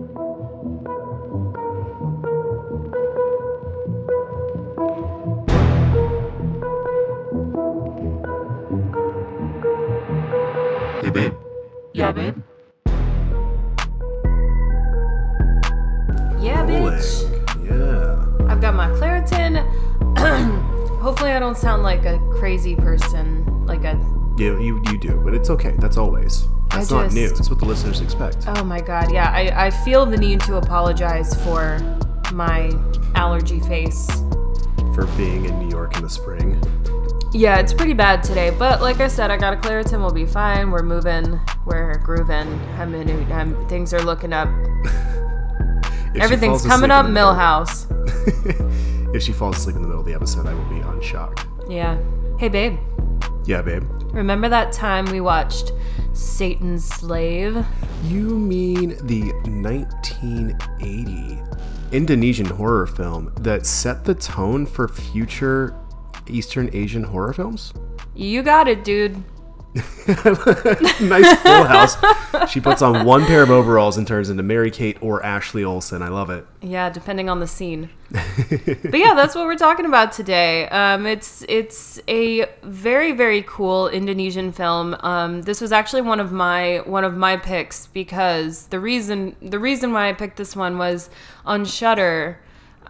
Hey, babe. Yeah, babe. Yeah, bitch. Yeah. I've got my Claritin. Hopefully, I don't sound like a crazy person. Like a. You, you, you do, but it's okay. That's always. That's not just- new. That's what the listeners expect. Oh my god, yeah. I, I feel the need to apologize for my allergy face. For being in New York in the spring. Yeah, it's pretty bad today, but like I said, I got a Claritin. We'll be fine. We're moving. We're grooving. I'm in. I'm, things are looking up. Everything's coming up. in the middle- Milhouse. if she falls asleep in the middle of the episode, I will be unshocked. Yeah. Hey, babe. Yeah, babe. Remember that time we watched Satan's Slave? You mean the 1980 Indonesian horror film that set the tone for future Eastern Asian horror films? You got it, dude. nice full house. She puts on one pair of overalls and turns into Mary Kate or Ashley Olsen. I love it. Yeah, depending on the scene. but yeah, that's what we're talking about today. Um, it's it's a very very cool Indonesian film. Um, this was actually one of my one of my picks because the reason the reason why I picked this one was on Shudder,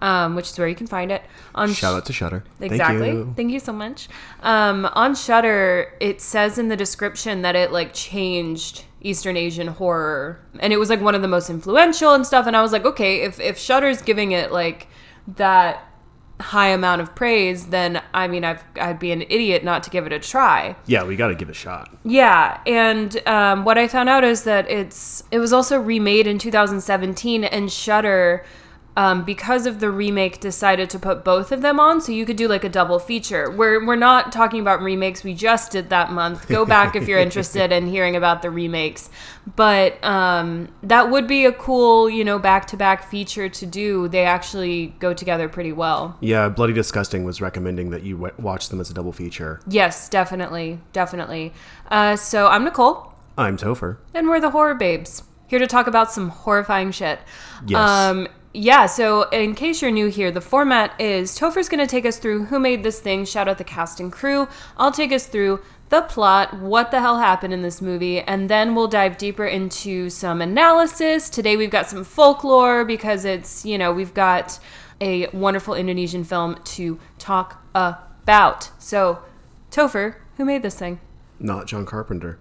um, which is where you can find it. On Shout out to Shudder. Exactly. Thank you. so much. Um, on Shudder, it says in the description that it like changed Eastern Asian horror, and it was like one of the most influential and stuff. And I was like, okay, if if Shudder's giving it like that high amount of praise, then I mean, I've, I'd be an idiot not to give it a try. Yeah, we got to give it a shot. Yeah, and um, what I found out is that it's it was also remade in 2017, and Shudder, um, because of the remake, decided to put both of them on, so you could do like a double feature. We're we're not talking about remakes; we just did that month. Go back if you're interested in hearing about the remakes. But um, that would be a cool, you know, back to back feature to do. They actually go together pretty well. Yeah, Bloody Disgusting was recommending that you w- watch them as a double feature. Yes, definitely, definitely. Uh, so I'm Nicole. I'm Topher. And we're the horror babes, here to talk about some horrifying shit. Yes. Um, yeah, so in case you're new here, the format is Topher's going to take us through who made this thing, shout out the cast and crew. I'll take us through the plot, what the hell happened in this movie, and then we'll dive deeper into some analysis. Today we've got some folklore because it's, you know, we've got a wonderful Indonesian film to talk about. So, Topher, who made this thing? Not John Carpenter.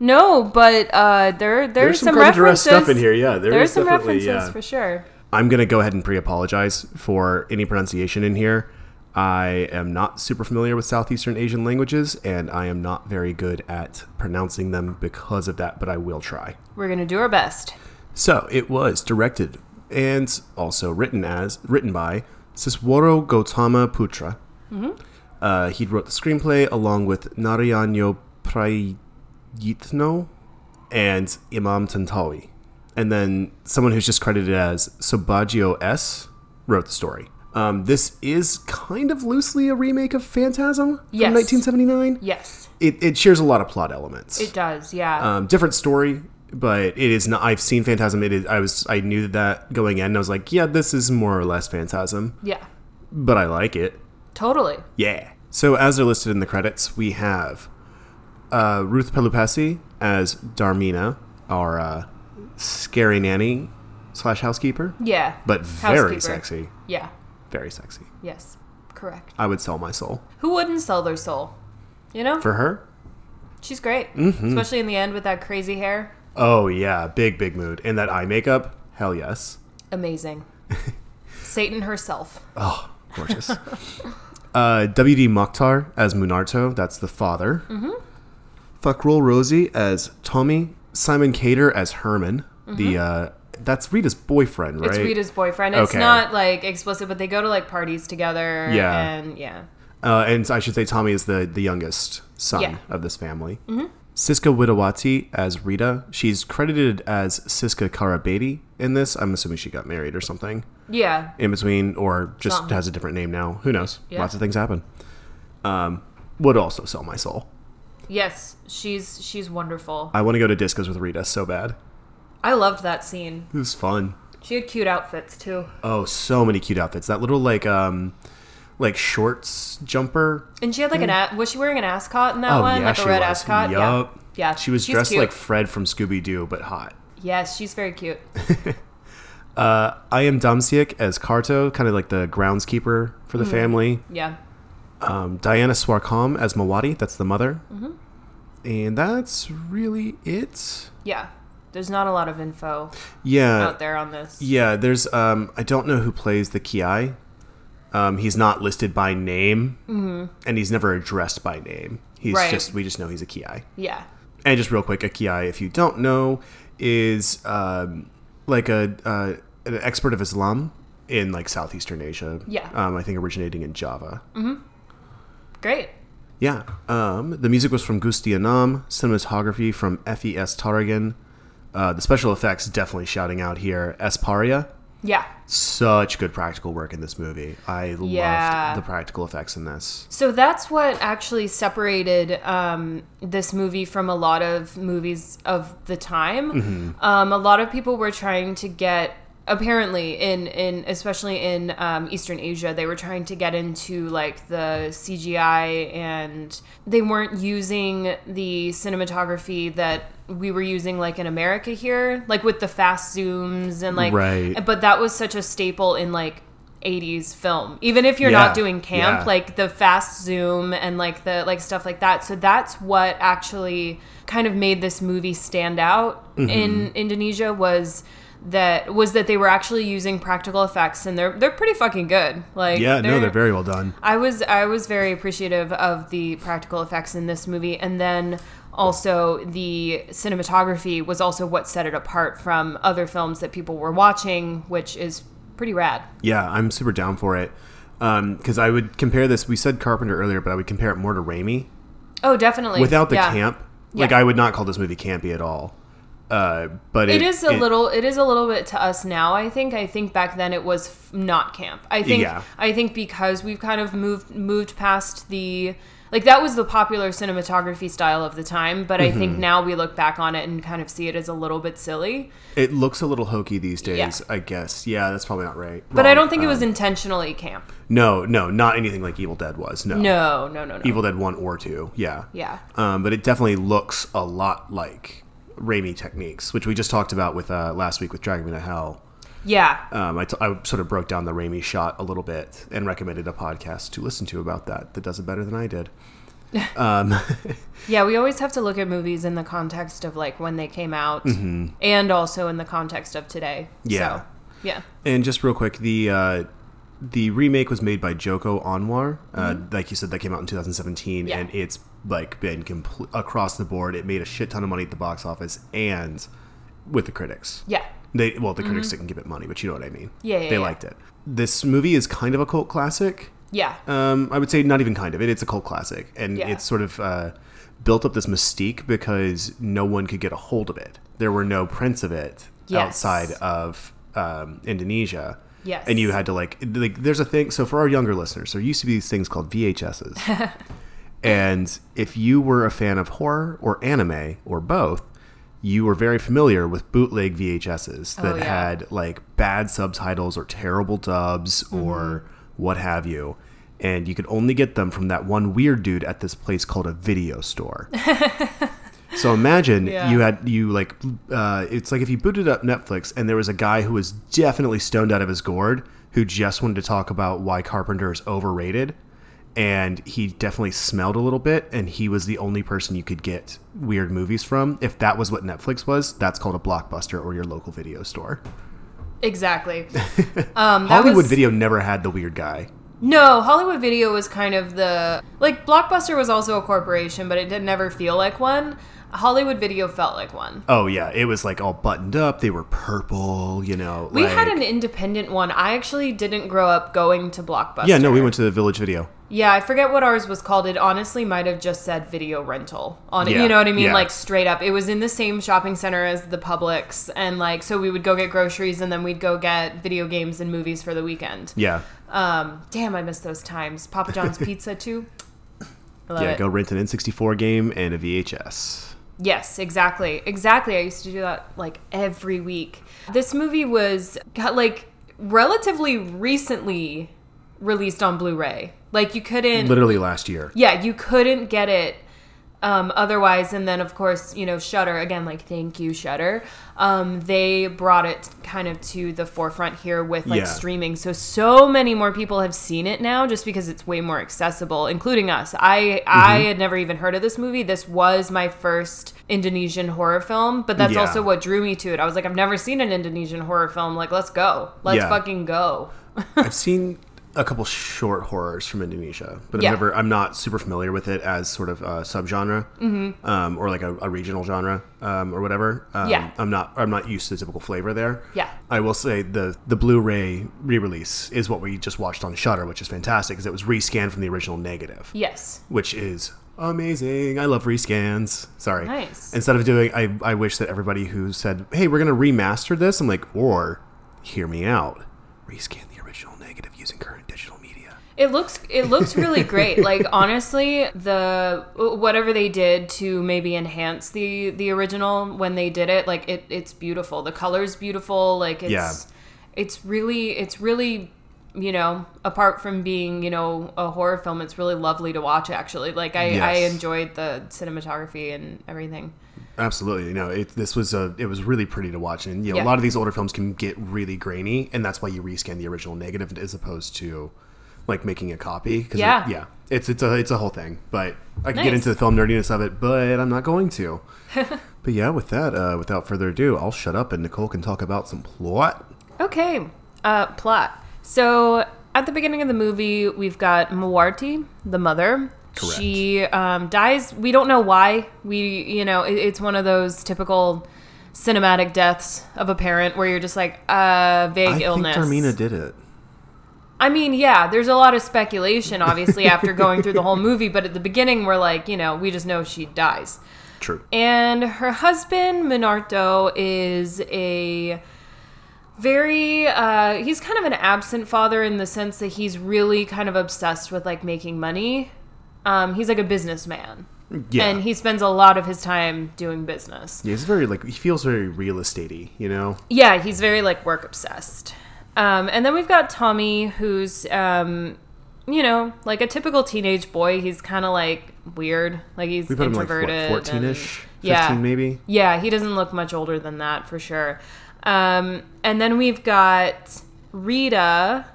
No, but uh, there there's, There's some some, references. stuff in here, yeah, there there's is some definitely, references yeah. for sure. I'm going to go ahead and pre apologize for any pronunciation in here. I am not super familiar with Southeastern Asian languages, and I am not very good at pronouncing them because of that, but I will try. We're gonna do our best. So it was directed and also written as written by Sisworo Gautama Putra. Uh, he wrote the screenplay along with Narayanyo Prayitno and Imam Tantowi. And then someone who's just credited as Subagio S wrote the story. Um, this is kind of loosely a remake of Phantasm Yes. from 1979. Yes, It, it shares a lot of plot elements it does. Yeah. um, different story but it is not i've seen phantasm it is i was i knew that going in and i was like yeah this is more or less phantasm yeah. but i like it Totally. yeah so as they're listed in the credits we have uh, ruth pelupessy as darmina our uh, scary nanny slash housekeeper Yeah. but very sexy Yeah. very sexy Yes. Correct. i would sell my soul Who wouldn't sell their soul? You know, for her she's great, Mm-hmm. especially in the end with that crazy hair. oh yeah big big mood and that eye makeup hell yes Amazing. Satan herself. Oh, gorgeous. uh, W.D. Mochtar as Munarto, that's the father. Mm-hmm. Fachrul Rozy as Tommy. Simon Cader as Herman. The uh, that's Rita's boyfriend, right? Mm-hmm. It's Rita's boyfriend. It's Okay. not like explicit, but they go to like parties together. Yeah. And yeah. Uh, and I should say Tommy is the the youngest son Yeah. of this family. Mm-hmm. Siska Widowati as Rita. She's credited as Siska Karabedi in this. I'm assuming she got married or something Yeah. in between, or just has a different name now. Who knows? Yeah. Lots of things happen. Um, would also sell my soul. Yes. She's she's wonderful. I want to go to discos with Rita so bad. I loved that scene. It was fun. She had cute outfits too. Oh, so many cute outfits. That little like um like shorts jumper. And she had like an a- was she wearing an ascot in that Oh one? yeah, like she a red was. ascot? Yup. Yeah. Yeah. She was she's dressed cute. like Fred from Scooby Doo, but hot. Yes, she's very cute. Uh, I am Damsiak as Karto, kind of like the groundskeeper for the Mm-hmm. family. Yeah. Um, Diana Suarkom as Mawarti, that's the mother. Mm-hmm. And that's really it. Yeah. There's not a lot of info Yeah. out there on this. Yeah, there's um I don't know who plays the Kiai. Um he's not listed by name. Mm-hmm. And he's never addressed by name. He's Right. just we just know he's a Kiai. Yeah. And just real quick, a Kiai, if you don't know, is um like a uh, an expert of Islam in like southeastern Asia. Yeah. Um I think originating in Java. Great. Yeah. Um, the music was from Gusti Anam, cinematography from F.E.S. Tarigan. Uh, the special effects definitely shouting out here. Esparia, Yeah. such good practical work in this movie. I Yeah. loved the practical effects in this. So that's what actually separated um, this movie from a lot of movies of the time. Mm-hmm. Um, a lot of people were trying to get, apparently, in in especially in um, Eastern Asia, they were trying to get into like the CGI, and they weren't using the cinematography that we were using like in America here, like with the fast zooms and like. Right. But that was such a staple in like. 80s film even if you're Yeah, not doing camp yeah. like the fast zoom and like the like stuff like that so that's what actually kind of made this movie stand out Mm-hmm. in indonesia was that was that they were actually using practical effects and they're they're pretty fucking good like Yeah, no, they're very well done. I was I was very appreciative of the practical effects in this movie, and then also the cinematography was also what set it apart from other films that people were watching, which is pretty rad. Yeah, I'm super down for it. Um, because I would compare this, we said Carpenter earlier, but I would compare it more to Raimi. Oh, definitely. Without the Yeah. camp, like Yeah. I would not call this movie campy at all. Uh, but It is a it- little. It is a little bit to us now. I think. I think back then it was f- not camp. I think. Yeah. I think because we've kind of moved moved past the like that was the popular cinematography style of the time. But I Mm-hmm. think now we look back on it and kind of see it as a little bit silly. It looks a little hokey these days, Yeah. I guess. Yeah, that's probably not right. But I don't think it was Um, intentionally camp. no, no, not anything like Evil Dead was. No, No, no, no, no. Evil Dead one or two. Yeah, Yeah. Um, but it definitely looks a lot like Raimi techniques, which we just talked about with uh, last week with Drag Me to Hell. Yeah. Um, I, t- I sort of broke down the Raimi shot a little bit and recommended a podcast to listen to about that that does it better than I did. Um, Yeah, we always have to look at movies in the context of like when they came out and also in the context of today. Mm-hmm. Yeah. So, yeah. And just real quick, the uh, the remake was made by Joko Anwar. Uh, Like you said, that came out in 2017, Mm-hmm. Yeah. and it's like been complete across the board. It made a shit ton of money at the box office and with the critics. Yeah. They well, the critics didn't give it money, but you know what I mean. Mm-hmm. Yeah, yeah, they yeah. liked it. This movie is kind of a cult classic. Yeah. Um, I would say not even kind of. It, it's a cult classic, and Yeah. it's sort of uh, built up this mystique because no one could get a hold of it. There were no prints of it Yes. outside of um, Indonesia. Yes. And you had to like like there's a thing. So for our younger listeners, there used to be these things called VHSs, and if you were a fan of horror or anime or both. You were very familiar with bootleg VHSs that Oh, yeah. had like bad subtitles or terrible dubs or Mm-hmm. what have you. And you could only get them from that one weird dude at this place called a video store. so imagine Yeah. you had you like uh, it's like if you booted up Netflix and there was a guy who was definitely stoned out of his gourd who just wanted to talk about why Carpenter is overrated. And he definitely smelled a little bit, and he was the only person you could get weird movies from. If that was what Netflix was, that's called a blockbuster or your local video store. Exactly. Um, Hollywood was- Video never had the weird guy. No, Hollywood Video was kind of the like Blockbuster was also a corporation, but it did never feel like one. Hollywood Video felt like one. Oh yeah, it was like all buttoned up. They were purple, you know. We like- had an independent one. I actually didn't grow up going to Blockbuster. yeah. No, we went to the Village Video. Yeah, I forget what ours was called. It honestly might have just said video rental on it. Yeah, You know what I mean? yeah. Like straight up. It was in the same shopping center as the Publix and like so we would go get groceries and then we'd go get video games and movies for the weekend. Yeah, Um damn, I miss those times. Papa John's pizza too. I love yeah. it. Go rent an N64 game and a VHS. Yes, exactly. Exactly. I used to do that like every week. This movie was got like relatively recently released on Blu-ray. Like you couldn't Literally last year. Yeah, you couldn't get it um, otherwise. And then, of course, you know, Shudder again. Like, thank you, Shudder. Um, they brought it kind of to the forefront here with like Yeah. streaming. So so many more people have seen it now, just because it's way more accessible, including us. I I Mm-hmm. had never even heard of this movie. This was my first Indonesian horror film, but that's Yeah. also what drew me to it. I was like, I've never seen an Indonesian horror film. Like, let's go. Let's Yeah. fucking go. I've seen a couple short horrors from Indonesia, but Yeah. I've never. I'm not super familiar with it as sort of a subgenre, mm-hmm. um, or like a, a regional genre, um, or whatever. Um, Yeah. I'm not. I'm not used to the typical flavor there. Yeah. I will say the the Blu-ray re-release is what we just watched on Shudder, which is fantastic because it was rescanned from the original negative, Yes. which is amazing. I love rescans. Sorry. Nice. Instead of doing, I I wish that everybody who said, "Hey, we're gonna remaster this," I'm like, or hear me out, rescan the original negative using current digital media. It looks it looks really great. Like honestly, the whatever they did to maybe enhance the the original when they did it, like it it's beautiful. The color's beautiful. Like it's Yeah. it's really it's really you know apart from being you know a horror film it's really lovely to watch actually like i i enjoyed the cinematography and everything Absolutely, you know, it, this was a, it was really pretty to watch, and you know, Yeah. a lot of these older films can get really grainy, and that's why you rescan the original negative as opposed to like making a copy. 'cause it- Yeah. yeah, it's it's a it's a whole thing. But I can get into the film nerdiness of it, but I'm not going to. but yeah, with that, uh, without further ado, I'll shut up, and Nicole can talk about some plot. Okay, uh, plot. So at the beginning of the movie, we've got Mawarti, the mother. Correct. She um, dies. We don't know why. We, you know, it, it's one of those typical cinematic deaths of a parent where you're just like, uh, vague I illness. think Darmina did it. I mean, yeah, there's a lot of speculation, obviously, after going through the whole movie, but at the beginning, we're like, you know, we just know she dies. True. And her husband, Munarto, is a very, uh, he's kind of an absent father in the sense that he's really kind of obsessed with like making money. Um, he's like a businessman. Yeah. And he spends a lot of his time doing business. yeah, he's very like he feels very real estatey, you know. Yeah, he's very like work obsessed. Um, and then we've got Tommy, who's, um, you know, like a typical teenage boy. He's kind of like weird. Like he's We put introverted. what, 14ish, 15 yeah. maybe. Yeah, he doesn't look much older than that for sure. Um, and then we've got Rita,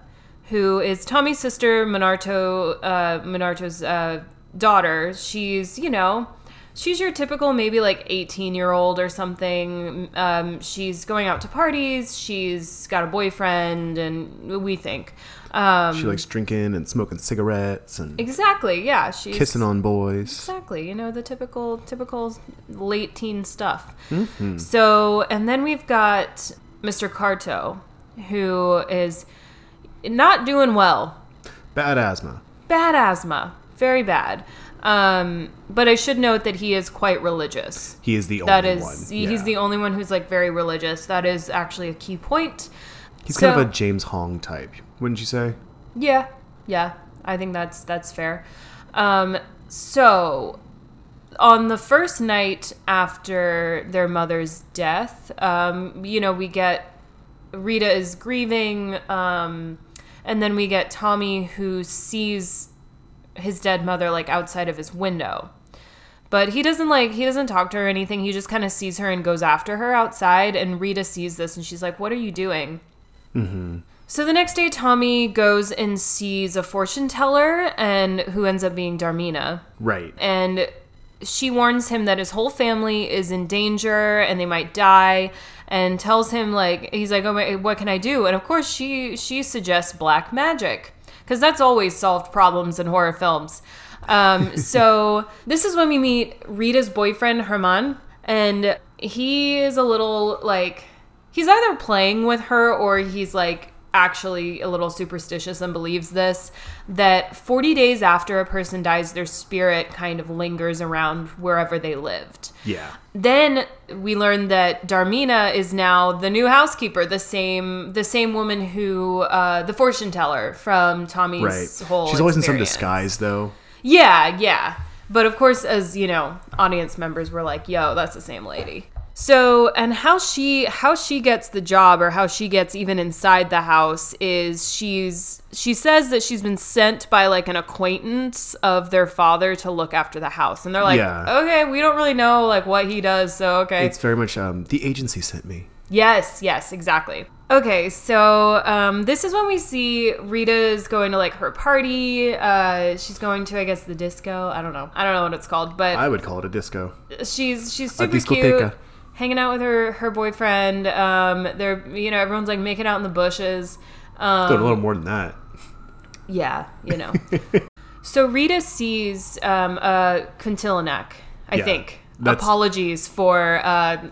who is Tommy's sister, Munarto, uh, Munarto's uh, daughter. She's, you know, she's your typical maybe like 18 year old or something. Um, she's going out to parties. She's got a boyfriend, and we think. Um, She likes drinking and smoking cigarettes and exactly, yeah. She's kissing on boys. Exactly, you know the typical typical late teen stuff. So, and then we've got Mr. Karto, who is not doing well. Bad asthma. Bad asthma, very bad. Um, but I should note that he is quite religious. He is the only That is, one. he- he's the only one who's like very religious. That is actually a key point. He's kind of a James Hong type, wouldn't you say? Yeah, yeah, I think that's that's fair. Um, so, on the first night after their mother's death, um, you know, we get Rita is grieving, um, and then we get Tommy who sees his dead mother like outside of his window. But he doesn't like he doesn't talk to her or anything. He just kind of sees her and goes after her outside. And Rita sees this and she's like, "What are you doing?" Mm-hmm. So the next day, Tommy goes and sees a fortune teller, and who ends up being Darmina, Right. and she warns him that his whole family is in danger and they might die, and tells him like he's like, "Oh, my, what can I do?" And of course, she she suggests black magic because that's always solved problems in horror films. Um, so this is when we meet Rita's boyfriend Herman, and he is a little like he's either playing with her or he's like actually a little superstitious and believes this that 40 days after a person dies their spirit kind of lingers around wherever they lived Yeah. then we learn that Darmina is now the new housekeeper, the same the same woman who uh, the fortune teller from Tommy's Right. whole. She's always in some disguise, though. Yeah, yeah. But of course, as you know, audience members were like, "Yo, that's the same lady." So, and how she how she gets the job or how she gets even inside the house is she's she says that she's been sent by like an acquaintance of their father to look after the house. And they're like, Yeah. "Okay, we don't really know like what he does, so okay." It's very much um, the agency sent me. Yes, yes, exactly. Okay, so um, this is when we see Rita's going to like her party. Uh, she's going to, I guess, the disco. I don't know. I don't know what it's called, but I would call it a disco. she's she's super cute. Hanging out with her her boyfriend. Um, they're you know everyone's like making out in the bushes. Doing a Um, little more than that. yeah, you know. so Rita sees um, a kuntilanak. I Yeah, think. Apologies for uh,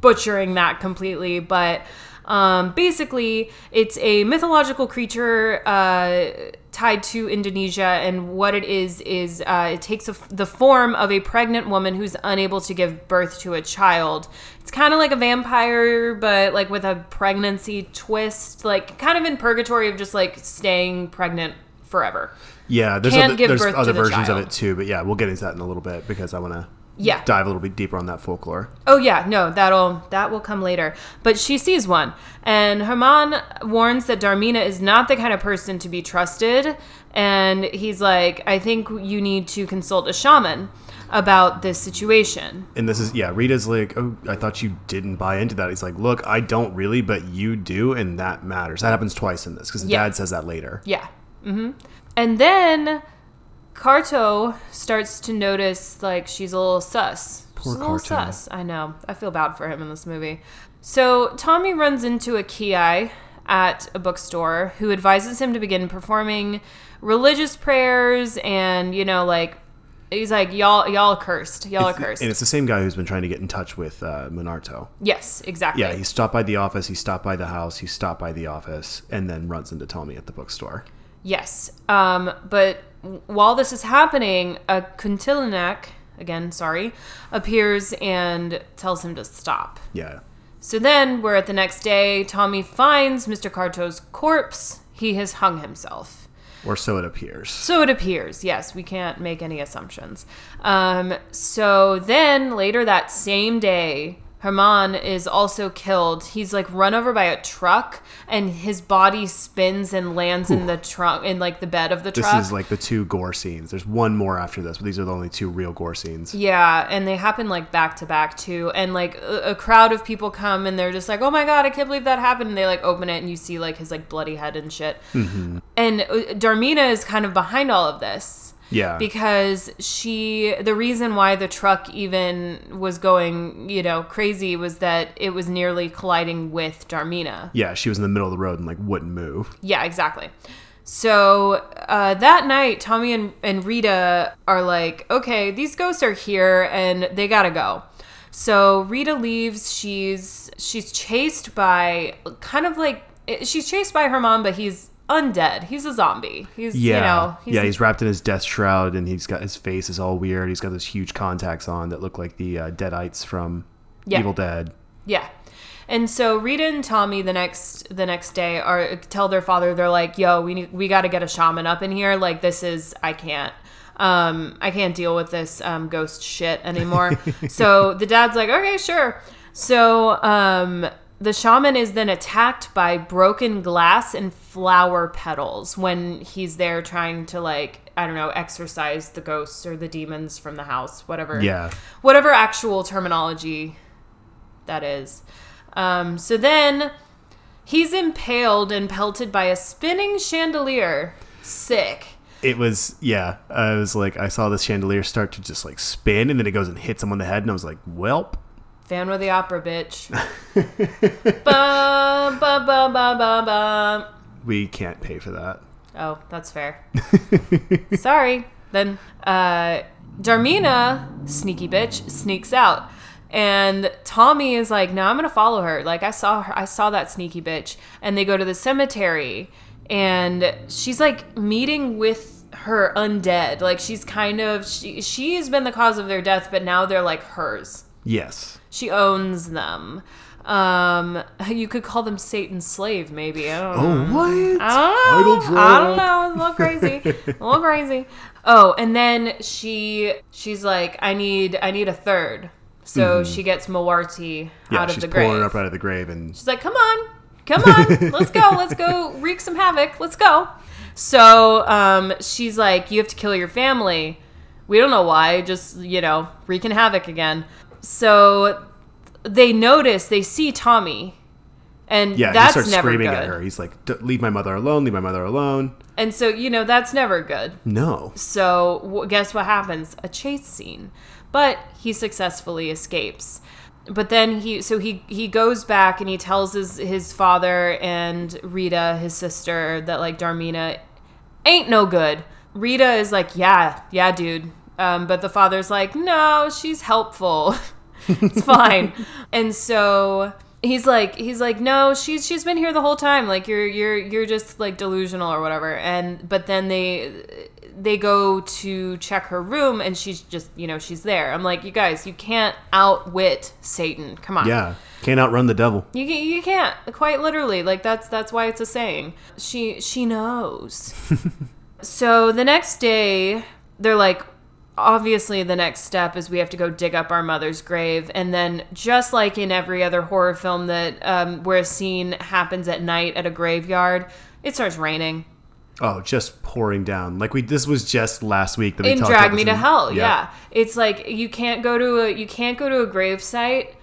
butchering that completely, but um, basically, it's a mythological creature uh, tied to Indonesia, and what it is is uh, it takes a, the form of a pregnant woman who's unable to give birth to a child. It's kind of like a vampire, but like with a pregnancy twist, like kind of in purgatory of just like staying pregnant forever. Yeah, there's can't other, there's other the versions child. of it too, but yeah, we'll get into that in a little bit because I want to Yeah. dive a little bit deeper on that folklore. Oh yeah, no, that'll that will come later. But she sees one, and Herman warns that Darmina is not the kind of person to be trusted, and he's like, I think you need to consult a shaman about this situation. And this is yeah, Rita's like, oh, I thought you didn't buy into that. He's like, look, I don't really, but you do, and that matters. That happens twice in this because Yeah. Dad says that later. Yeah. mm-hmm. And then Karto starts to notice like she's a little sus. Poor she's a little sus. I know. I feel bad for him in this movie. So Tommy runs into a Kiai at a bookstore who advises him to begin performing religious prayers and you know like he's like y'all y'all are cursed y'all are cursed And it's the same guy who's been trying to get in touch with uh, Munarto. yes exactly Yeah, he stopped by the office, he stopped by the house, he stopped by the office, and then runs into Tommy at the bookstore. Yes. Um, but while this is happening, a Kuntilanak, again, sorry, appears and tells him to stop. Yeah. So then we're at the next day. Tommy finds Mr. Karto's corpse. He has hung himself. Or so it appears. So it appears. Yes, we can't make any assumptions. Um, so then later that same day, Herman is also killed. He's like run over by a truck, and his body spins and lands in the trunk, in like the bed of the This truck. This is like the two gore scenes. There's one more after this, but these are the only two real gore scenes. Yeah, and they happen like back to back too. And like a, a crowd of people come and they're just like, "Oh my god, I can't believe that happened!" And they like open it and you see like his like bloody head and shit. Mm-hmm. And uh, Darmina is kind of behind all of this Yeah. because she the reason why the truck even was going you know crazy was that it was nearly colliding with Darmina. yeah, she was in the middle of the road and like wouldn't move. Yeah, exactly. So uh, that night, Tommy and, and Rita are like, okay, these ghosts are here and they gotta go. So Rita leaves. She's she's chased by kind of like she's chased by her mom, but he's undead. He's a zombie. He's Yeah. you know yeah, he's wrapped in his death shroud and he's got his face is all weird. He's got those huge contacts on that look like the uh, Deadites from Yeah. Evil Dead. Yeah. And so Rita and Tommy the next the next day are tell their father they're like, "Yo, we need we got to get a shaman up in here. Like this is I can't um I can't deal with this um ghost shit anymore." so the dad's like, "Okay, sure." So um the shaman is then attacked by broken glass and flower petals when he's there trying to like I don't know exorcise the ghosts or the demons from the house, whatever Yeah. whatever actual terminology that is. Um, so then he's impaled and pelted by a spinning chandelier. Sick. It was yeah. I was like I saw this chandelier start to just like spin and then it goes and hits him on the head and I was like, "Welp." Fan of the opera, bitch. ba, ba, ba, ba, ba, ba. We can't pay for that. Oh, that's fair. Sorry. Then uh, Darmina, sneaky bitch, sneaks out. And Tommy is like, "No, I'm gonna follow her. Like I saw her. I saw that sneaky bitch." And they go to the cemetery, and she's like meeting with her undead. Like she's kind of she she has been the cause of their death, but now they're like hers. Yes. She owns them. Um, you could call them Satan's slave, maybe. I don't know. Oh, what? I don't know. I don't know. It's a little crazy. a little crazy. Oh, and then she she's like, I need I need a third. So she gets Mawarti Yeah, out of the grave. she's pulling her up out of the grave, and She's like, come on, come on, let's go, let's go wreak some havoc, let's go. So um, she's like, you have to kill your family. We don't know why, just, you know, wreaking havoc again. So they notice, they see Tommy. And yeah, that's he starts never screaming good. at her. He's like, "D- "Leave my mother alone! Leave my mother alone!" And so, you know, that's never good. No. So, w- guess what happens? A chase scene. But he successfully escapes. But then he so he he goes back and he tells his his father and Rita, his sister, that like Darmina ain't no good. Rita is like, "Yeah, yeah, dude." Um, but the father's like, "No, she's helpful. it's fine." and so he's like he's like no she's she's been here the whole time. Like you're you're you're just like delusional or whatever. And but then they they go to check her room and she's just you know she's there. I'm like you guys you can't outwit satan. Come on. Yeah, can't outrun the devil. you, you can't. Quite literally. Like that's that's why it's a saying. She she knows. So the next day they're like obviously the next step is we have to go dig up our mother's grave and then just like in every other horror film that um, where a scene happens at night at a graveyard it starts raining Oh, just pouring down. Like we, this was just last week that we in talked drag about me to hell yeah. it's like you can't go to a you can't go to a grave site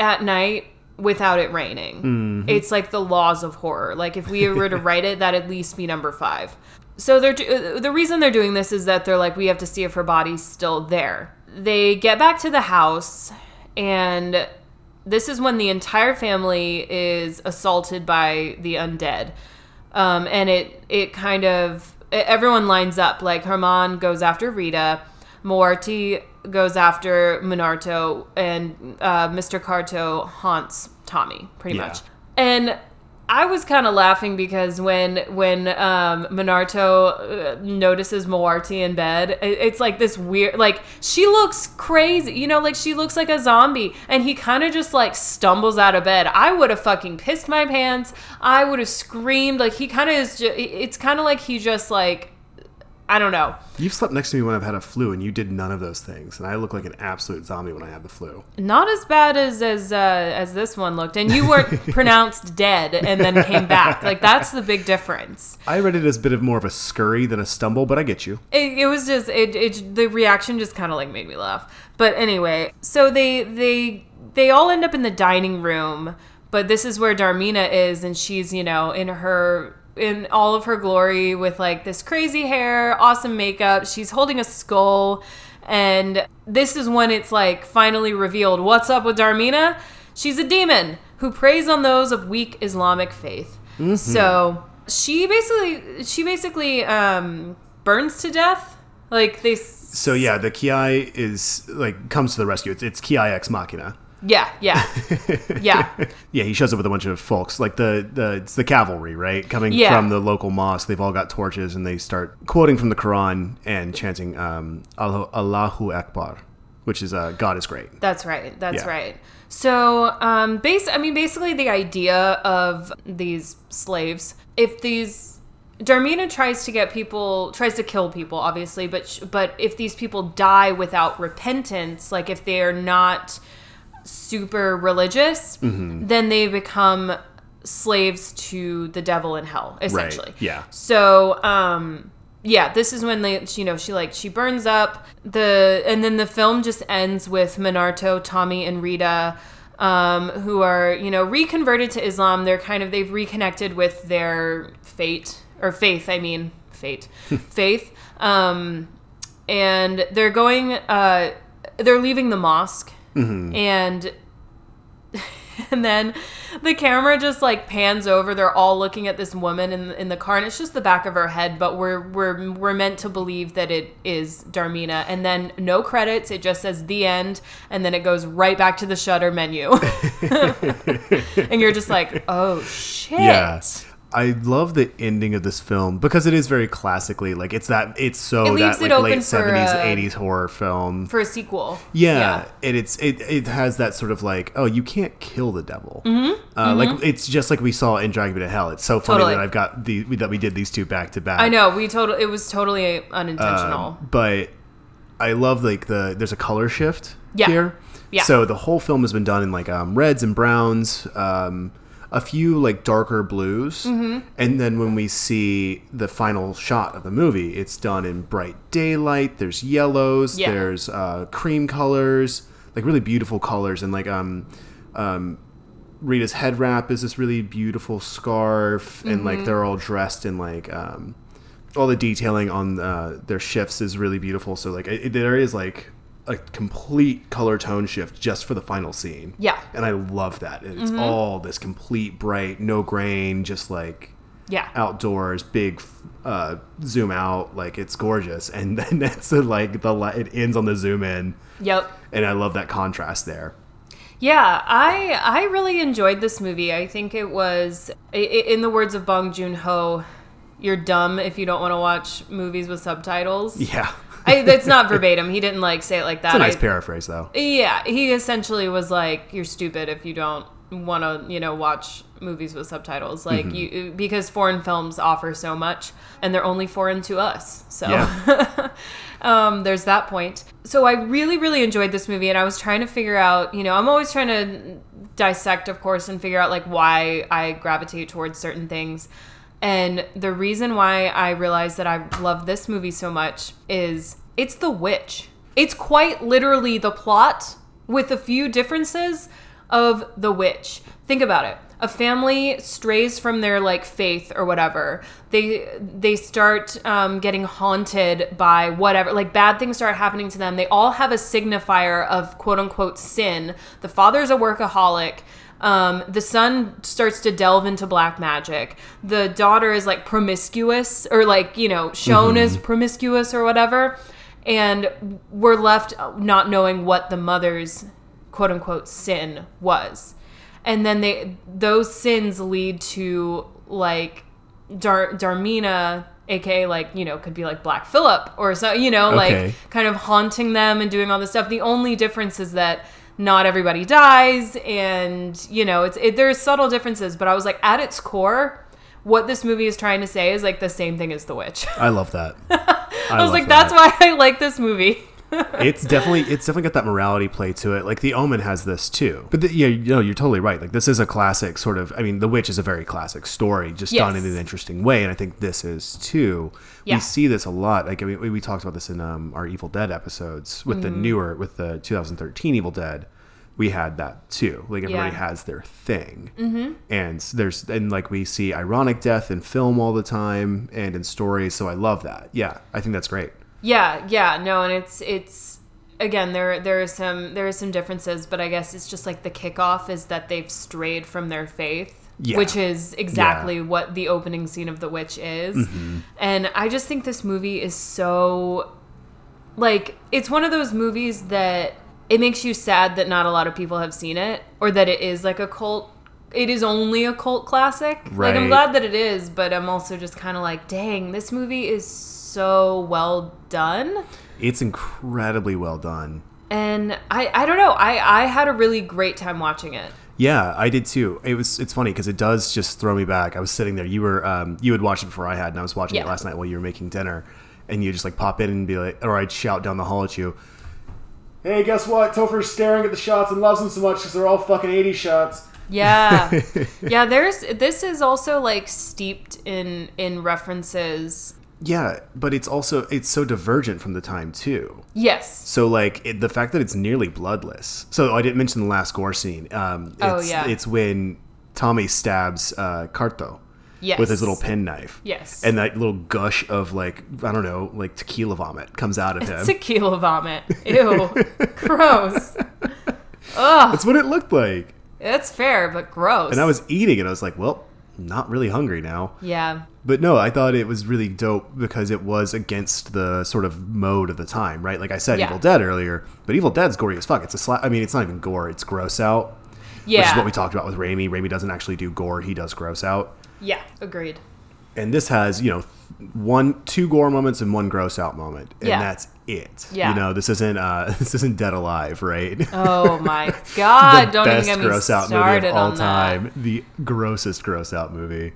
at night without it raining Mm-hmm. it's like the laws of horror like if we were to write it that'd at least be number five so they're do- the reason they're doing this is that they're like we have to see if her body's still there they get back to the house and this is when the entire family is assaulted by the undead um, and it it kind of everyone lines up like Herman goes after Rita, Mawarti goes after Munarto, and uh, Mr. Karto haunts Tommy pretty Yeah. much. And I was kind of laughing because when when um, Munarto uh, notices Mawarti in bed, it- it's like this weird, like she looks crazy, you know, like she looks like a zombie, and he kind of just like stumbles out of bed. I would have fucking pissed my pants. I would have screamed. Like he kind of is. Ju- it's kind of like he just like I don't know. You've slept next to me when I've had a flu, and you did none of those things. And I look like an absolute zombie when I have the flu. Not as bad as as uh, as this one looked, and you weren't pronounced dead and then came back. Like that's the big difference. I read it as a bit of more of a scurry than a stumble, but I get you. It, it was just it, it the reaction just kind of like made me laugh. But anyway, so they they they all end up in the dining room, but this is where Darmina is, and she's you know in her in all of her glory with like this crazy hair, awesome makeup. She's holding a skull, and this is when it's like finally revealed what's up with Darmina. She's a demon who preys on those of weak Islamic faith. So she basically she basically um, burns to death. Like they, s- So yeah, the Kiai is like comes to the rescue. It's, it's Kiai ex Machina. Yeah, yeah, yeah. Yeah, he shows up with a bunch of folks, like the the it's the cavalry, right? Coming Yeah. from the local mosque. They've all got torches, and they start quoting from the Quran and chanting um, "Allahu Akbar," which is uh, "God is great." That's right. That's Yeah. right. So, um, base. I mean, basically, the idea of these slaves, if these Darmina tries to get people, tries to kill people, obviously, but sh- but if these people die without repentance, like if they are not super religious, then they become slaves to the devil in hell, essentially. Yeah. So, um, yeah, this is when they, you know, she like she burns up the, and then the film just ends with Munarto, Tommy, and Rita, um, who are you know reconverted to Islam. They're kind of they've reconnected with their fate or faith. I mean, fate, faith. Um, and they're going. Uh, they're leaving the mosque, Mm-hmm. and and then the camera just like pans over. They're all looking at this woman in, in the car and it's just the back of her head but we're we're we're meant to believe that it is Darmina. And then no credits. It just says the end and then it goes right back to the Shudder menu. And you're just like oh shit. Yeah. I love the ending of this film because it is very classically like it's that it's so It that like late seventies, eighties horror film. for a sequel. Yeah, and it's it, it has that sort of like oh you can't kill the devil. Mm-hmm. Uh, Like it's just like we saw in Drag Me to Hell. It's so funny Totally. that I've got the that we did these two back to back. I know we total. It was totally unintentional. Um, but I love like the there's a color shift Yeah. here. Yeah. So the whole film has been done in like um, reds and browns, um, a few like darker blues, Mm-hmm. and then when we see the final shot of the movie, it's done in bright daylight. There's yellows. Yeah. There's uh, cream colors, like really beautiful colors, and like um, um, Rita's head wrap is this really beautiful scarf, and Mm-hmm. like they're all dressed in like um, all the detailing on uh, their shifts is really beautiful. So like it, there is like a complete color tone shift just for the final scene. Yeah. and I love that. And It's all this complete bright, no grain, just like yeah. outdoors, big uh, zoom out. Like it's gorgeous, and then that's like the it ends on the zoom in, Yep. and I love that contrast there. Yeah, I I really enjoyed this movie. I think it was, in the words of Bong Joon Ho, "You're dumb if you don't want to watch movies with subtitles." Yeah, I, that's not verbatim. He didn't like say it like that. it's a nice I- paraphrase though. Yeah, he essentially was like, "You're stupid if you don't want to, you know, watch movies with subtitles." Like Mm-hmm. you, because foreign films offer so much, and they're only foreign to us. So, Yeah. um, there's that point. So I really, really enjoyed this movie, and I was trying to figure out, you know, I'm always trying to dissect, of course, and figure out like why I gravitate towards certain things. And the reason why I realized that I love this movie so much is it's The Witch. It's quite literally the plot with a few differences of The Witch. Think about it. A family strays from their like faith or whatever. They they start um, getting haunted by whatever. Like bad things start happening to them. They all have a signifier of quote unquote sin. The father's a workaholic. Um, the son starts to delve into black magic. The daughter is like promiscuous or like, you know, shown as promiscuous or whatever. And we're left not knowing what the mother's quote unquote sin was. And then they those sins lead to like Dar- Darmina, aka like, you know, could be like Black Phillip or so, you know, Okay. like kind of haunting them and doing all this stuff. The only difference is that not everybody dies and you know it's it, there's subtle differences but i was like at its core what this movie is trying to say is like the same thing as the witch. I love that. i was like that's why i like this movie it's definitely it's definitely got that morality play to it. Like the Omen has this too. But the, yeah, you know, you're totally right. Like this is a classic sort of. I mean, The Witch is a very classic story, just done in an interesting way, and I think this is too. Yeah. We see this a lot. Like I mean, we, we talked about this in um, our Evil Dead episodes with Mm-hmm. the newer with the 2013 Evil Dead. We had that too. Like everybody Yeah. has their thing, mm-hmm. and there's and like we see ironic death in film all the time and in stories. So I love that. Yeah, I think that's great. Yeah, yeah, no, and it's it's again there there are some there are some differences, but I guess it's just like the kickoff is that they've strayed from their faith, Yeah. which is exactly Yeah. Mm-hmm. what the opening scene of The Witch is. And I just think this movie is so like it's one of those movies that it makes you sad that not a lot of people have seen it or that it is like a cult it is only a cult classic. Like I'm glad that it is, but I'm also just kind of like, dang, this movie is so well done. It's incredibly well done. And I, I don't know. I, I had a really great time watching it. Yeah, I did too. It was it's funny because it does just throw me back. I was sitting there. You were um, you had watched it before I had, and I was watching it last night while you were making dinner, and you just like pop in and be like, or I'd shout down the hall at you. Hey, guess what? Topher's staring at the shots and loves them so much because they're all fucking 80 shots. Yeah. yeah, there's this is also like steeped in in references. Yeah, but it's also it's so divergent from the time too. Yes. So like it, the fact that it's nearly bloodless. So I didn't mention the last gore scene. Um, it's, Oh, yeah. it's when Tommy stabs uh, Karto Yes. with his little penknife. Yes. and that little gush of like I don't know, like tequila vomit comes out of him. Tequila vomit. Ew. Gross. Ugh. That's what it looked like. It's fair, but gross. And I was eating, and I was like, well, not really hungry now. Yeah. But no, I thought it was really dope because it was against the sort of mode of the time, right? Like I said, Yeah. Evil Dead earlier, but Evil Dead's gory as fuck. It's a slap. I mean, it's not even gore; it's gross out. Yeah. Which is what we talked about with Raimi. Raimi doesn't actually do gore; he does gross out. Yeah, agreed. And this has you know one, two gore moments and one gross out moment, and Yeah. that's it. Yeah. you know this isn't uh this isn't Dead Alive, right? Oh my god! Don't best even get me gross out movie of all time, the grossest gross out movie. that.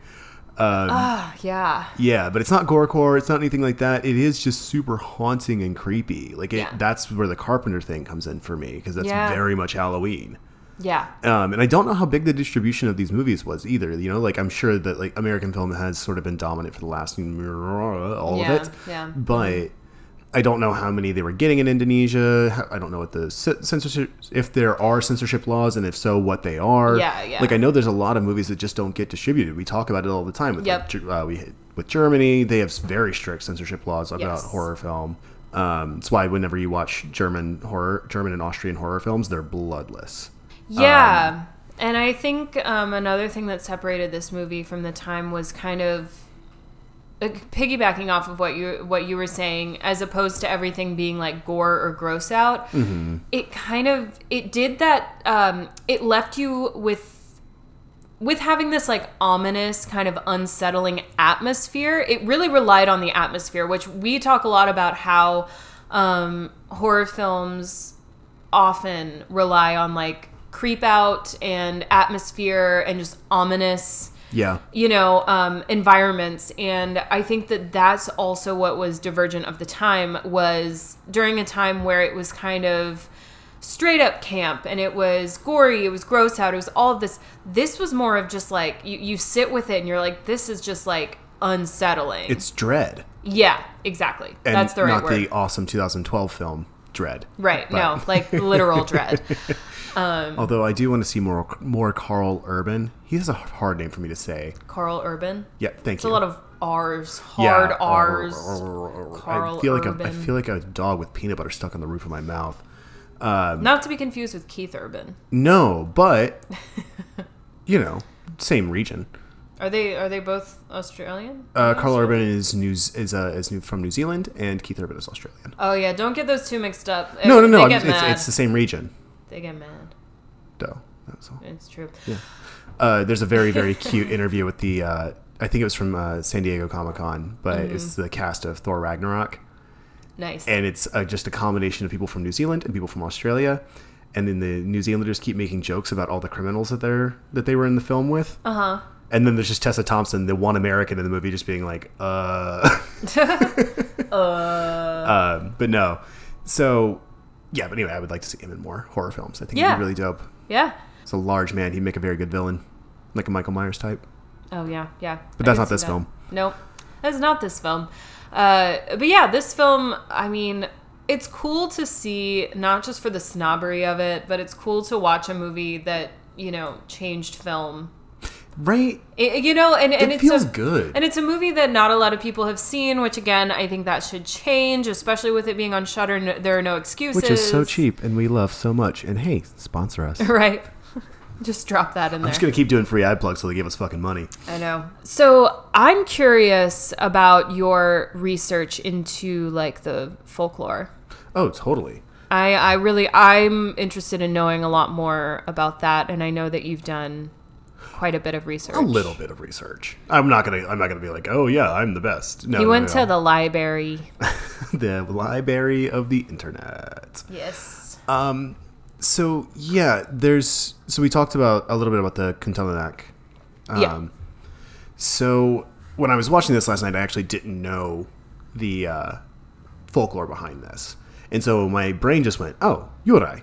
Ah, yeah. Yeah, but it's not gorecore. It's not anything like that. It is just super haunting and creepy. Like it, Yeah. that's where the Carpenter thing comes in for me because that's Yeah. very much Halloween. Yeah. Um, and I don't know how big the distribution of these movies was either. You know, like I'm sure that like American film has sort of been dominant for the last all Yeah, of it. yeah. But I don't know how many they were getting in Indonesia. I don't know what the censorship, if there are censorship laws, and if so, what they are. Yeah, yeah. Like I know there's a lot of movies that just don't get distributed. We talk about it all the time. With Yep. like, uh, we with Germany, they have very strict censorship laws about Yes. horror film. Um, that's why whenever you watch German horror, German and Austrian horror films, they're bloodless. Yeah. and I think um, another thing that separated this movie from the time was kind of uh, piggybacking off of what you what you were saying, as opposed to everything being like gore or gross out. It kind of it did that. Um, it left you with with having this like ominous kind of unsettling atmosphere it really relied on the atmosphere which we talk a lot about how um, horror films often rely on like creep out and atmosphere and just ominous Yeah. you know um, environments and i think that that's also what was divergent of the time was during a time where it was kind of straight up camp and it was gory it was gross out it was all of this this was more of just like you, you sit with it and you're like this is just like unsettling It's Dread. yeah exactly And that's the right not word the awesome 2012 film Dredd. right but- no like literal dread Although I do want to see more more Karl Urban. He has a hard name for me to say. karl urban Yeah, thank it's you. It's a lot of r's hard Yeah. r's I Karl feel like a, I Urban. feel like a dog with peanut butter stuck on the roof of my mouth. not to be confused with keith urban No, but you know, same region. Are they are they both Australian? Uh, Karl Urban is news is uh, is new from New Zealand, and Keith Urban is Australian. Oh yeah, don't get those two mixed up. No, no, no. It's, it's the same region. They get mad. Though. That's all. It's true. Uh, there's a very very cute interview with the uh, I think it was from uh, San Diego Comic Con, but Mm-hmm. it's the cast of Thor Ragnarok, Nice. and it's uh, just a combination of people from New Zealand and people from Australia, and then the New Zealanders keep making jokes about all the criminals that they're that they were in the film with, uh huh. and then there's just Tessa Thompson, the one American in the movie, just being like, uh, Uh. um, but no, so yeah, but anyway, I would like to see him in more horror films. I think he'd be really dope. Yeah. It's a large man. He'd make a very good villain, like a Michael Myers type. Oh yeah, yeah. But that's not this that. film. Nope, that's not this film. Uh, but yeah, this film. I mean, it's cool to see not just for the snobbery of it, but it's cool to watch a movie that you know changed film. Right? It, you know, and, and It it's feels a, good. And it's a movie that not a lot of people have seen, which again, I think that should change, especially with it being on Shudder. No, there are no excuses. Which is so cheap and we love so much. And hey, sponsor us. Right? Just drop that in there. I'm just gonna keep doing free ad plugs so they give us fucking money. I know. So I'm curious about your research into like the folklore. Oh, totally. I, I really I'm interested in knowing a lot more about that, and I know that you've done quite a bit of research. A little bit of research. I'm not gonna. I'm not gonna be like, oh yeah, I'm the best. No, You no, went no. to the library. the library of the internet. yes. Um, so yeah, there's so we talked about a little bit about the Kuntilanak. Um, Yeah. So when I was watching this last night, I actually didn't know the uh, folklore behind this, and so my brain just went, "Oh, Yurei."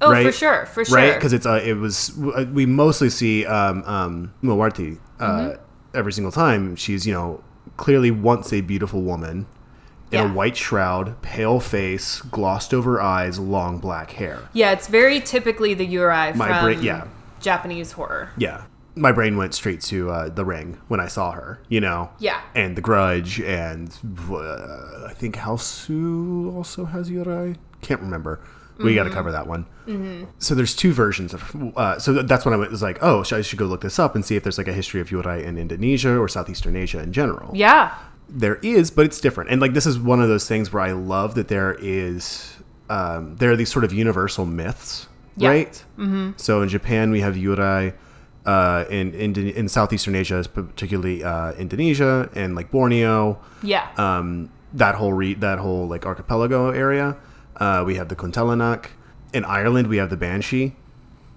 Oh, right? for sure, for sure. Right? Because it's uh, it was we mostly see um, um, Mawarti uh, Mm-hmm. every single time. She's you know clearly once a beautiful woman in Yeah. a white shroud, pale face, glossed over eyes, long black hair. yeah, it's very typically the My from brain- yeah. Japanese horror. Yeah. My brain went straight to uh, The Ring when I saw her, you know? Yeah. And The Grudge, and uh, I think Hausu also has Yurei. Can't remember. We got to cover that one. Mm-hmm. So there's two versions of. Uh, so th- that's when I was like, oh, I should go look this up and see if there's like a history of Yurei in Indonesia or Southeastern Asia in general. Yeah. There is, but it's different. And like this is one of those things where I love that there is um, there are these sort of universal myths Yeah. right? Mm-hmm. So in Japan, we have Yurei. Uh, in, in in Southeastern Asia, particularly uh, Indonesia and like Borneo, Yeah. um, that whole re- that whole like archipelago area. Uh, we have the Kuntilanak. In Ireland, we have the Banshee.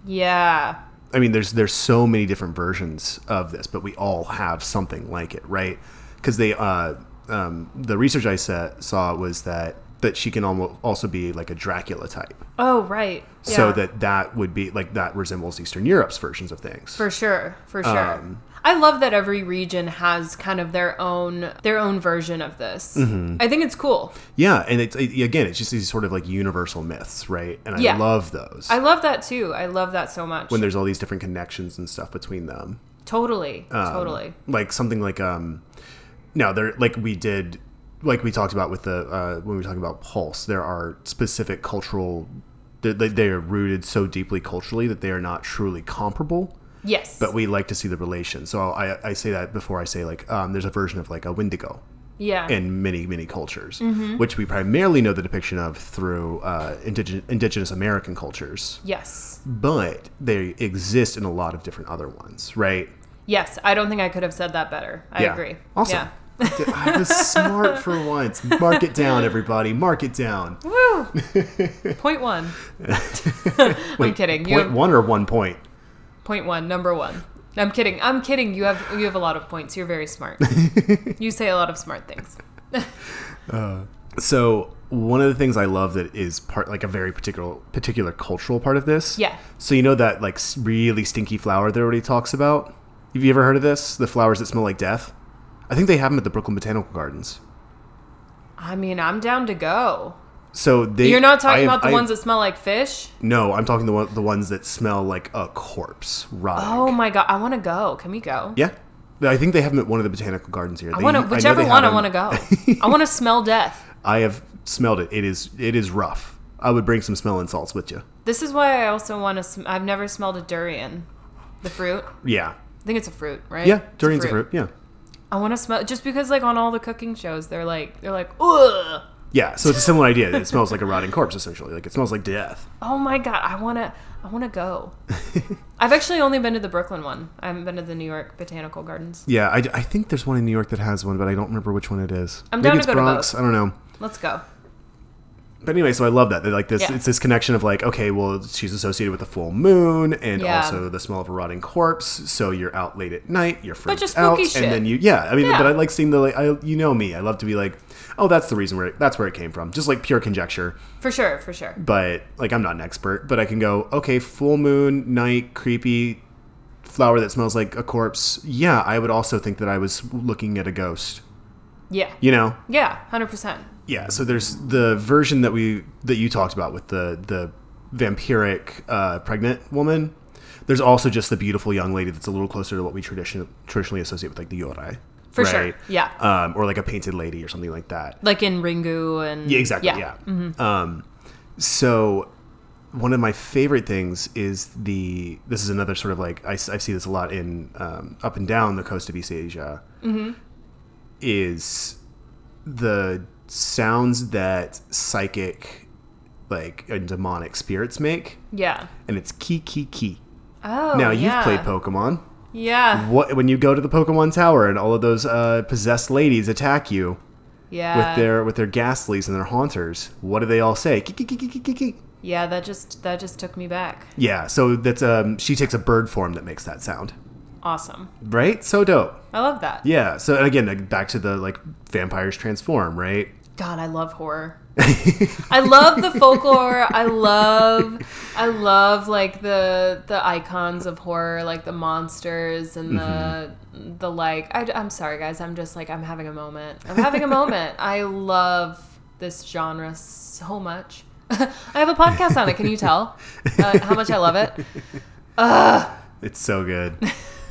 yeah. I mean, there's there's so many different versions of this, but we all have something like it, right? Because they uh, um, the research I sa- saw was that that she can almost also be like a Dracula type, Oh, right. Yeah. so that that would be like that resembles Eastern Europe's versions of things. For sure, for sure. Um, I love that every region has kind of their own their own version of this. Mm-hmm. I think it's cool. yeah, and it's it, again, it's just these sort of like universal myths, right? And I Yeah. love those I love that too. I love that so much. when there's all these different connections and stuff between them. totally, Um, totally. like something like um now there like we did like we talked about with the uh when we were talking about pulse there are specific cultural they, they they are rooted so deeply culturally that they are not truly comparable Yes. but we like to see the relation so i i say that before i say like um there's a version of like a wendigo yeah. in many many cultures Mm-hmm. which we primarily know the depiction of through uh indigenous, indigenous american cultures yes. but they exist in a lot of different other ones right Yes. I don't think I could have said that better. I Yeah. agree. Awesome. Yeah. I was smart for once. Mark it down, everybody. Mark it down. Woo. point one. I'm kidding. Point have, one or one point? Point one. Number one. I'm kidding. I'm kidding. You have you have a lot of points. You're very smart. you say a lot of smart things. Uh, so one of the things I love that is part like a very particular particular cultural part of this. Yeah. So you know that like really stinky flower that everybody talks about. Have you ever heard of this? The flowers that smell like death. I think they have them at the Brooklyn Botanical Gardens. I mean, I'm down to go. So they. You're not talking have- about the I- ones that smell like fish? No, I'm talking the one, the ones that smell like a corpse rotting. Oh my god, I want to go. Can we go? Yeah. I think they have them at one of the botanical gardens here. I They- want to whichever one I want to go. I want to smell death. I have smelled it. It is it is rough. I would bring some smelling salts with you. This is why I also want to. Sm- I've never smelled a durian, the fruit. Yeah. I think it's a fruit, right? Yeah. Durian's a fruit. Yeah. I want to smell just because, like, on all the cooking shows, they're like, they're like, ugh. Yeah. So it's a similar idea. It smells like a rotting corpse, essentially. Like it smells like death. Oh my god, I want to. I want to go. I've actually only been to the Brooklyn one. I haven't been to the New York Botanical Gardens. Yeah. I, I think there's one in New York that has one, but I don't remember which one it is. I'm Maybe down to it's go to Bronx. both. I don't know. Let's go. But anyway, so I love that. They're like this. Yeah. It's this connection of like, okay, well, she's associated with the full moon and Yeah. also the smell of a rotting corpse. So you're out late at night. You're freaked just out, shit. and then you, yeah. I mean, Yeah. but I like seeing the like. I, you know me. I love to be like, oh, that's the reason where it, that's where it came from. Just like pure conjecture. For sure, for sure. but like I'm not an expert, but I can go, okay, full moon, night, creepy flower that smells like a corpse. Yeah, I would also think that I was looking at a ghost. Yeah. You know? Yeah, 100%. Yeah, so there's the version that we that you talked about with the the vampiric uh, pregnant woman. There's also just the beautiful young lady that's a little closer to what we tradition, traditionally associate with like the yurei. For sure, yeah. Um, or like a painted lady or something like that. Like in Ringu and. Yeah, exactly. Yeah. Mm-hmm. Um, so one of my favorite things is the. This is another sort of like I see this a lot in um, up and down the coast of East Asia. Mm-hmm. Is the sounds that psychic, like and demonic spirits make, Yeah. and it's key key key. Oh, now you've yeah. played Pokemon. Yeah. What when you go to the Pokemon Tower and all of those uh, possessed ladies attack you? Yeah. with their with their Gastlys and their haunters. What do they all say? Kee, kee, kee, kee, kee, kee. Yeah, that just that just took me back. Yeah, so that's um she takes a bird form that makes that sound. Awesome. Right? So dope. I love that. Yeah. So again, like, back to the like vampires transform, right? God, I love horror. I love the folklore. I love I love like the the icons of horror, like the monsters and the the like I, I'm sorry guys, I'm just like I'm having a moment. I'm having a moment. I love this genre so much. I have a podcast on it. Can you tell uh, how much I love it? It's so good.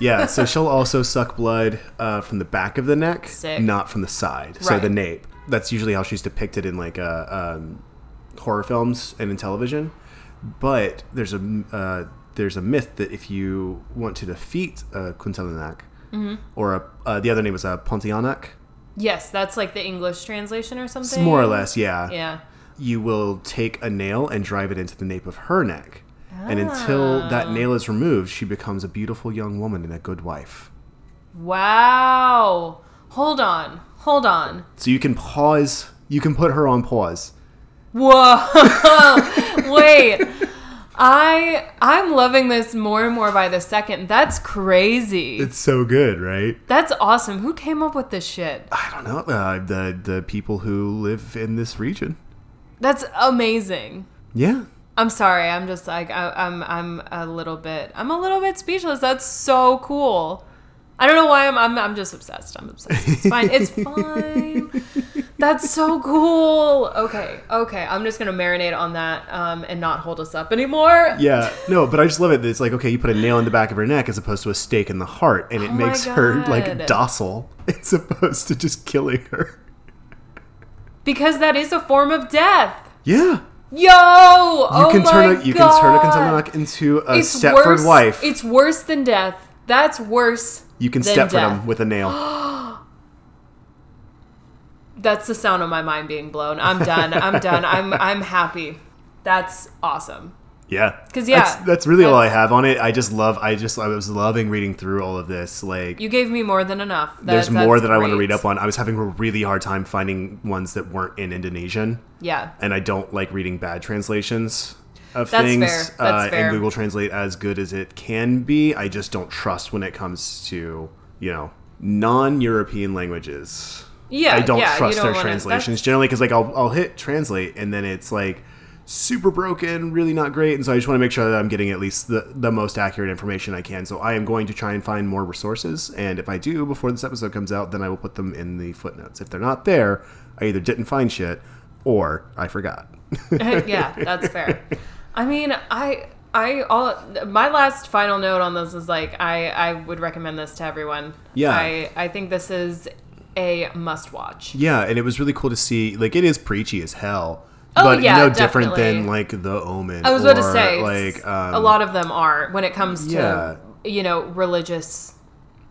Yeah, so she'll also suck blood uh, from the back of the neck, Sick. not from the side. So the nape. That's usually how she's depicted in like uh, um, horror films and in television. But there's a uh, there's a myth that if you want to defeat a Kuntilanak, Mm-hmm. or a, uh, the other name is a Pontianak, Yes, that's like the English translation or it's something. more or less, yeah. Yeah. You will take a nail and drive it into the nape of her neck. And until that nail is removed, she becomes a beautiful young woman and a good wife. Wow. Hold on. Hold on. So you can pause. You can put her on pause. Whoa. Wait. I I'm loving this more and more by the second. That's crazy. It's so good, right? That's awesome. Who came up with this shit? I don't know. Uh, the the people who live in this region. That's amazing. Yeah. I'm sorry. I'm just like I, I'm. I'm a little bit. I'm a little bit speechless. That's so cool. I don't know why I'm. I'm, I'm just obsessed. I'm obsessed. It's fine. It's fine. That's so cool. Okay. Okay. I'm just gonna marinate on that um, and not hold us up anymore. Yeah. No, but I just love it. that It's like okay, you put a nail in the back of her neck as opposed to a stake in the heart, and it Oh makes her like docile as opposed to just killing her. Because that is a form of death. Yeah. Yo! You oh can my turn a you can turn a God. Kentucky into a It's Stepford worse. wife. It's worse than death. That's worse. You can step death. him with a nail. That's the sound of my mind being blown. I'm done. I'm done. I'm I'm happy. That's awesome. Yeah. Because yeah, that's, that's really all I have on it. I just love. I just I was loving reading through all of this. Like You gave me more than enough. That- there's more that's that I want to read up on. I was having a really hard time finding ones that weren't in Indonesian, Yeah. and I don't like reading bad translations of That's things. fair. Uh, fair. And Google Translate as good as it can be. I just don't trust when it comes to you know non-European languages. Yeah. I don't yeah, trust don't their translations generally because like I'll I'll hit translate and then it's like super broken, really not great, and so I just want to make sure that I'm getting at least the the most accurate information I can. So I am going to try and find more resources, and if I do before this episode comes out, then I will put them in the footnotes. If they're not there, I either didn't find shit or I forgot. yeah, that's fair. I mean, I I all my last final note on this is like I I would recommend this to everyone. Yeah. I I think this is a must watch. yeah, and it was really cool to see. Like it is preachy as hell. Oh, but yeah, no different definitely. than like the Omen. I was about to say like um, a lot of them are when it comes to Yeah. you know religious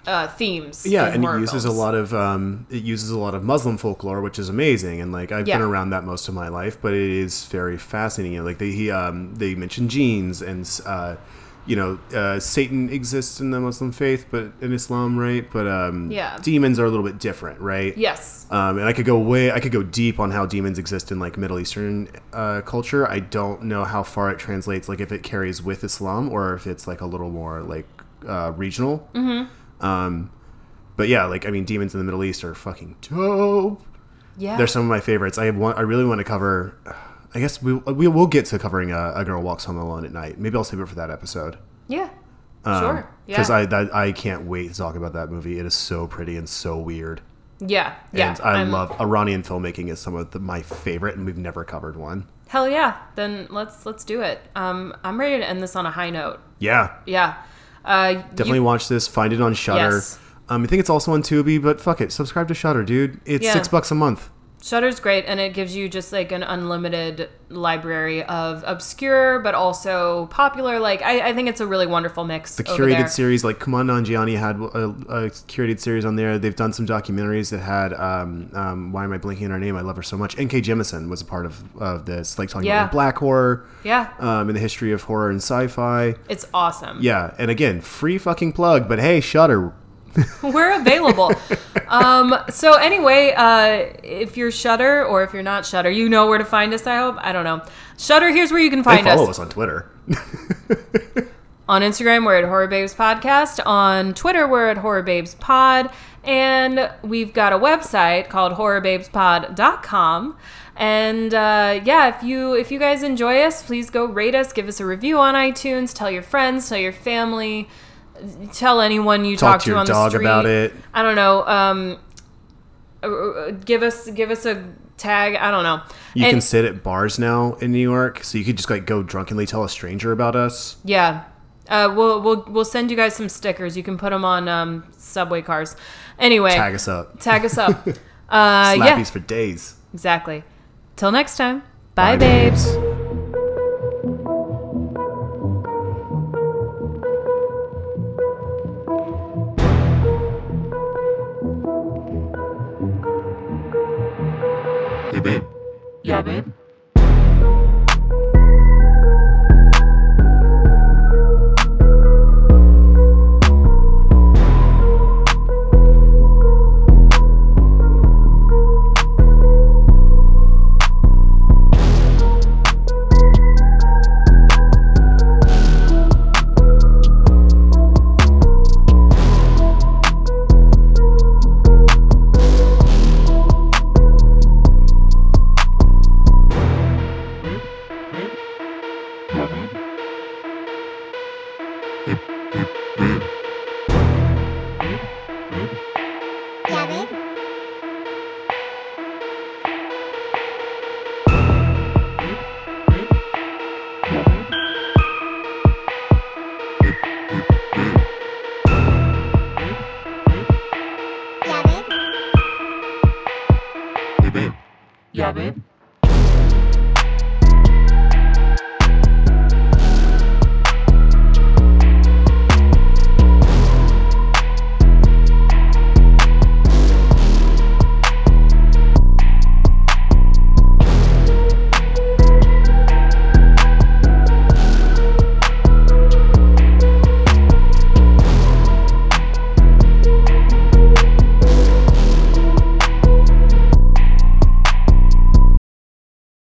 uh, themes. Yeah, and it uses films. a lot of um, it uses a lot of Muslim folklore, which is amazing. And like I've been around that most of my life, but it is very fascinating. You know, like they he, um, they mention genes and uh, you know uh, Satan exists in the Muslim faith, but in Islam, right? But um, Yeah. demons are a little bit different, right? Yes. Um, and I could go way, I could go deep on how demons exist in like Middle Eastern uh, culture. I don't know how far it translates, like if it carries with Islam or if it's like a little more like uh, regional. Mm-hmm. Um, but yeah, like I mean, demons in the Middle East are fucking dope. Yeah. They're some of my favorites. I have one. I really want to cover. I guess we we will get to covering a, a girl walks home alone at night. Maybe I'll save it for that episode. yeah. sure. Yeah. Because Um, I that, I can't wait to talk about that movie. It is so pretty and so weird. yeah. Yeah. And I I'm- love Iranian filmmaking is some of the, my favorite, and we've never covered one. Hell yeah. Then let's let's do it. Um, I'm ready to end this on a high note. Yeah, Yeah. Uh, definitely you- watch this. Find it on Shudder. Yes. Um, I think it's also on Tubi, but fuck it, subscribe to Shudder, dude. It's Yeah. six bucks a month. Shudder's great, and it gives you just like an unlimited library of obscure but also popular. Like I, I think it's a really wonderful mix. The curated series, like Kumail Nanjiani had a, a curated series on there. They've done some documentaries that had. Um, um, why am I blinking on her name? I love her so much. N.K. Jemisin was a part of, of this, like talking Yeah. about black horror, Yeah, um, in the history of horror and sci-fi. it's awesome. Yeah, and again, free fucking plug. But hey, Shudder, We're available. um, so anyway, uh, if you're Shudder or if you're not Shudder, you know where to find us. I hope. I don't know. Shudder. Here's where you can find find follow us. us on Twitter. On Instagram, we're at Horror Babes Podcast. On Twitter, we're at Horror Babes Pod. And we've got a website called horrorbabespod.com. And uh, yeah, if you if you guys enjoy us, please go rate us, give us a review on iTunes, tell your friends, tell your family, tell anyone you Talk talk, to your on the street. about it. I don't know. Um, uh, uh, give us give us a tag. I don't know. You And- can sit at bars now in New York, so you could just like go drunkenly tell a stranger about us. Yeah. Uh, we'll we'll we'll send you guys some stickers. You can put them on um, subway cars. Anyway, Tag us up. tag us up. Uh, Slappies yeah, for days. exactly. Till next time. Bye, Bye, babes. Hey Yeah, babe.